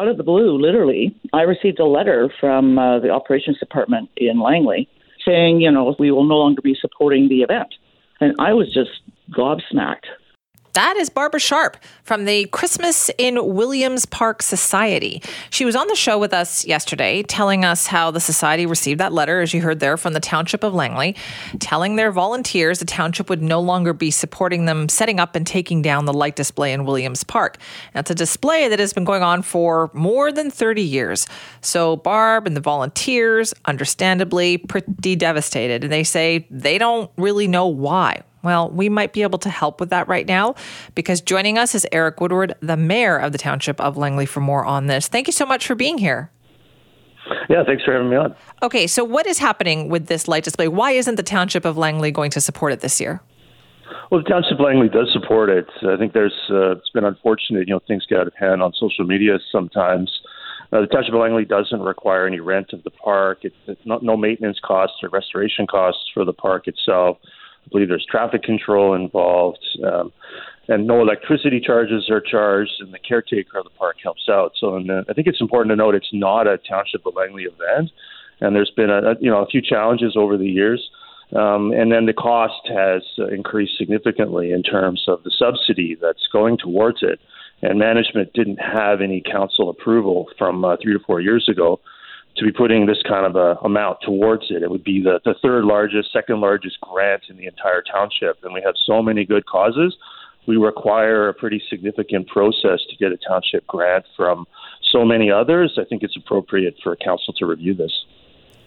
Out of the blue, literally, I received a letter from uh, the operations department in Langley saying, you know, we will no longer be supporting the event. And I was just gobsmacked. That is Barbara Sharp from the Christmas in Williams Park Society. She was on the show with us yesterday, telling us how the society received that letter, as you heard there, from the Township of Langley, telling their volunteers the township would no longer be supporting them setting up and taking down the light display in Williams Park. That's a display that has been going on for more than 30 years. So Barb and the volunteers, understandably, pretty devastated. And they say they don't really know why. Well, we might be able to help with that right now because joining us is Eric Woodward, the mayor of the township of Langley, for more on this. Thank you so much for being here. Yeah, thanks for having me on. Okay, so what is happening with this light display? Why isn't the township of Langley going to support it this year? Well, the township of Langley does support it. I think there's uh, it's been unfortunate, you know, things get out of hand on social media sometimes. Uh, the township of Langley doesn't require any rent of the park. It's, it's not no maintenance costs or restoration costs for the park itself. I believe there's traffic control involved, um, and no electricity charges are charged, and the caretaker of the park helps out. So, the, I think it's important to note it's not a Township of Langley event, and there's been a, a you know a few challenges over the years. Um, and then the cost has uh, increased significantly in terms of the subsidy that's going towards it. And management didn't have any council approval from uh, three to four years ago to be putting this kind of a amount towards it. It would be the, the third largest, second largest grant in the entire township. And we have so many good causes. We require a pretty significant process to get a township grant from so many others. I think it's appropriate for a council to review this.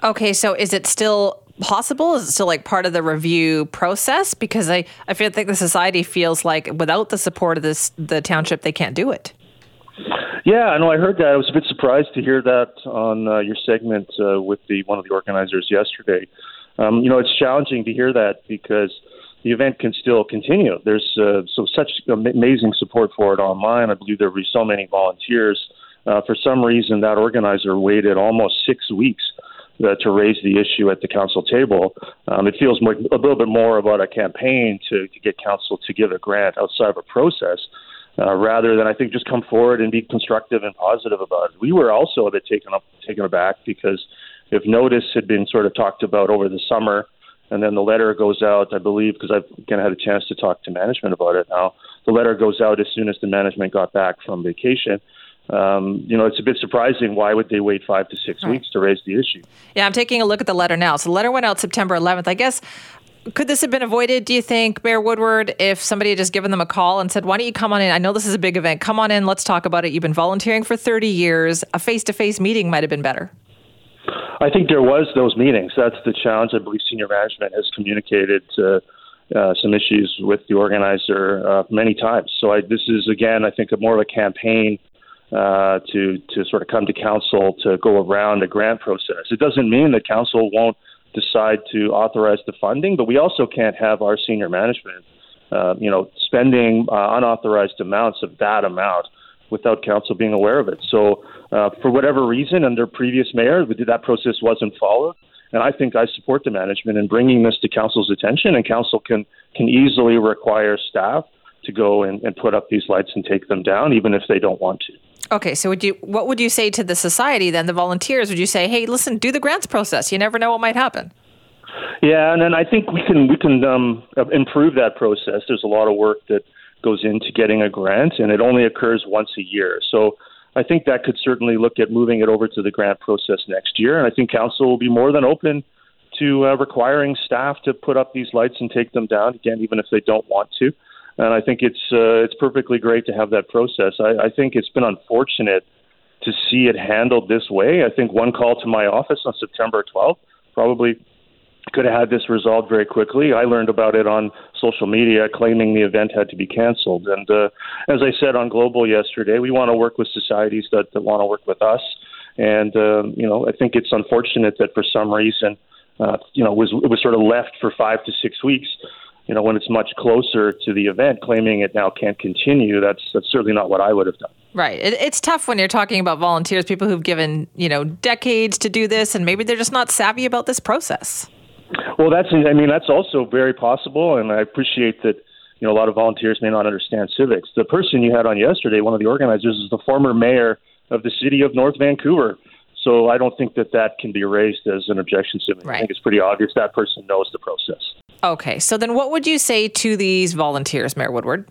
Okay, so is it still possible? Is it still like part of the review process? Because I, I feel like the society feels like without the support of this the township, they can't do it. Yeah, I know. I heard that. I was a bit surprised to hear that on uh, your segment uh, with the one of the organizers yesterday. Um, you know, it's challenging to hear that because the event can still continue. There's uh, so such amazing support for it online. I believe there be so many volunteers. Uh, for some reason, that organizer waited almost six weeks uh, to raise the issue at the council table. Um, it feels more, a little bit more about a campaign to, to get council to give a grant outside of a process uh, rather than I think just come forward and be constructive and positive about it. We were also a bit taken up, taken aback because if notice had been sort of talked about over the summer, and then the letter goes out, I believe, because I've again had a chance to talk to management about it now. The letter goes out as soon as the management got back from vacation. Um, you know, it's a bit surprising. Why would they wait five to six right. weeks to raise the issue? Yeah, I'm taking a look at the letter now. So the letter went out September 11th. I guess could this have been avoided, do you think, Mayor Woodward, if somebody had just given them a call and said, why don't you come on in? I know this is a big event. Come on in. Let's talk about it. You've been volunteering for 30 years. A face to face meeting might have been better. I think there was those meetings. That's the challenge. I believe senior management has communicated uh, uh, some issues with the organizer uh, many times. So I, this is again, I think, more of a campaign uh, to to sort of come to council to go around the grant process. It doesn't mean that council won't decide to authorize the funding, but we also can't have our senior management, uh, you know, spending uh, unauthorized amounts of that amount without council being aware of it. So, uh, for whatever reason, under previous mayor, that process wasn't followed. And I think I support the management in bringing this to council's attention, and council can can easily require staff to go and, and put up these lights and take them down, even if they don't want to. Okay, so would you what would you say to the society then, the volunteers? Would you say, "Hey, listen, do the grants process. You never know what might happen." Yeah, and then I think we can we can um, improve that process. There's a lot of work that goes into getting a grant, and it only occurs once a year. So I think that could certainly look at moving it over to the grant process next year, and I think council will be more than open to uh, requiring staff to put up these lights and take them down again, even if they don't want to and I think it's uh, it's perfectly great to have that process. I, I think it's been unfortunate to see it handled this way. I think one call to my office on September 12th probably could have had this resolved very quickly. I learned about it on social media, claiming the event had to be canceled. And uh, as I said on Global yesterday, we want to work with societies that, that want to work with us. And um, you know, I think it's unfortunate that for some reason, uh, you know, was it was sort of left for five to six weeks you know, when it's much closer to the event, claiming it now can't continue, that's that's certainly not what I would have done. Right. It, it's tough when you're talking about volunteers, people who've given you know decades to do this, and maybe they're just not savvy about this process. Well, that's I mean that's also very possible, and I appreciate that. You know, a lot of volunteers may not understand civics. The person you had on yesterday, one of the organizers, is the former mayor of the city of North Vancouver. So I don't think that that can be raised as an objection to me. Right. I think it's pretty obvious that person knows the process. Okay, so then what would you say to these volunteers, Mayor Woodward?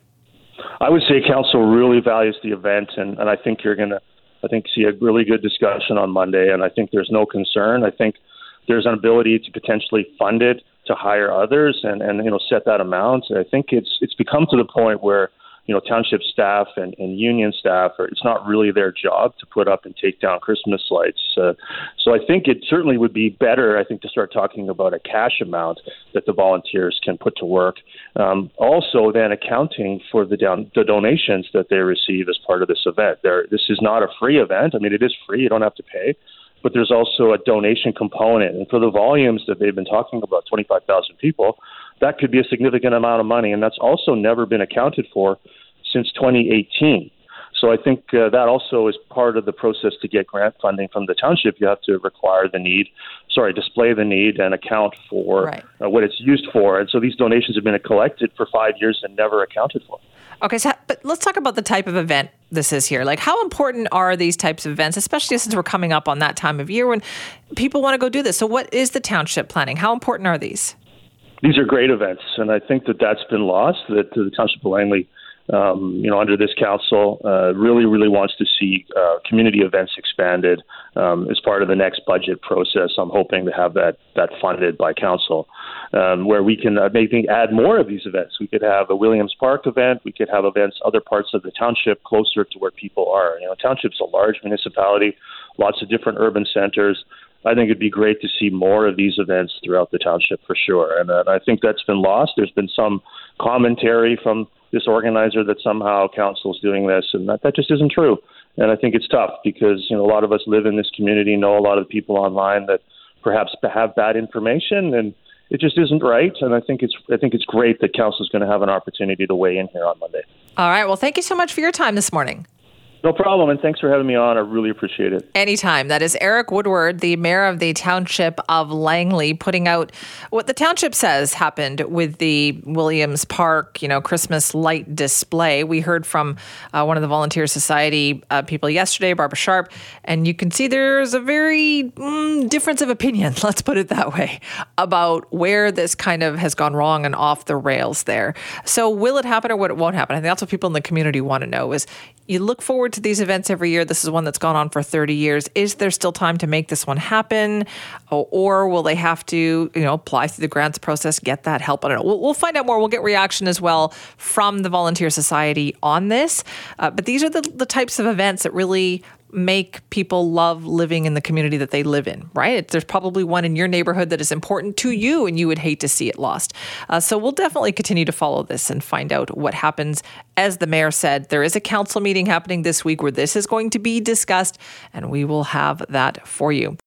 I would say council really values the event, and, and I think you're going to, I think, see a really good discussion on Monday. And I think there's no concern. I think there's an ability to potentially fund it to hire others and, and you know set that amount. I think it's it's become to the point where you know township staff and, and union staff are it's not really their job to put up and take down Christmas lights. Uh, so I think it certainly would be better I think to start talking about a cash amount that the volunteers can put to work. Um, also then accounting for the down the donations that they receive as part of this event. There this is not a free event. I mean it is free. You don't have to pay but there's also a donation component. And for the volumes that they've been talking about, 25,000 people, that could be a significant amount of money. And that's also never been accounted for since 2018. So I think uh, that also is part of the process to get grant funding from the township. You have to require the need, sorry, display the need and account for Right. uh, what it's used for. And so these donations have been collected for five years and never accounted for. Okay, so but let's talk about the type of event this is here. Like, how important are these types of events, especially since we're coming up on that time of year when people want to go do this? So, what is the township planning? How important are these? These are great events, and I think that that's been lost. That the Township of Langley, um, you know, under this council, uh, really, really wants to see uh, community events expanded um, as part of the next budget process. I'm hoping to have that that funded by council, um, where we can uh, maybe add more of these events. We could have a Williams Park event. We could have events other parts of the township closer to where people are. You know, township's a large municipality, lots of different urban centers. I think it'd be great to see more of these events throughout the township for sure. And uh, I think that's been lost. There's been some commentary from this organizer that somehow council's doing this, and that, that just isn't true. And I think it's tough because you know a lot of us live in this community, know a lot of people online that perhaps have bad information, and it just isn't right. And I think it's I think it's great that council's going to have an opportunity to weigh in here on Monday. All right. Well, thank you so much for your time this morning. No problem, and thanks for having me on. I really appreciate it. Anytime. That is Eric Woodward, the mayor of the township of Langley, putting out what the township says happened with the Williams Park, you know, Christmas light display. We heard from uh, one of the Volunteer Society uh, people yesterday, Barbara Sharp, and you can see there's a very mm, difference of opinion, let's put it that way, about where this kind of has gone wrong and off the rails there. So, will it happen or what it won't happen? I think that's what people in the community want to know is you look forward to these events every year. This is one that's gone on for 30 years. Is there still time to make this one happen? Or, or will they have to, you know, apply through the grants process, get that help? I don't know. We'll, we'll find out more. We'll get reaction as well from the Volunteer Society on this. Uh, but these are the, the types of events that really make people love living in the community that they live in, right? There's probably one in your neighborhood that is important to you and you would hate to see it lost. Uh, so we'll definitely continue to follow this and find out what happens. As the mayor said, there is a council meeting happening this week where this is going to be discussed, and we will have that for you.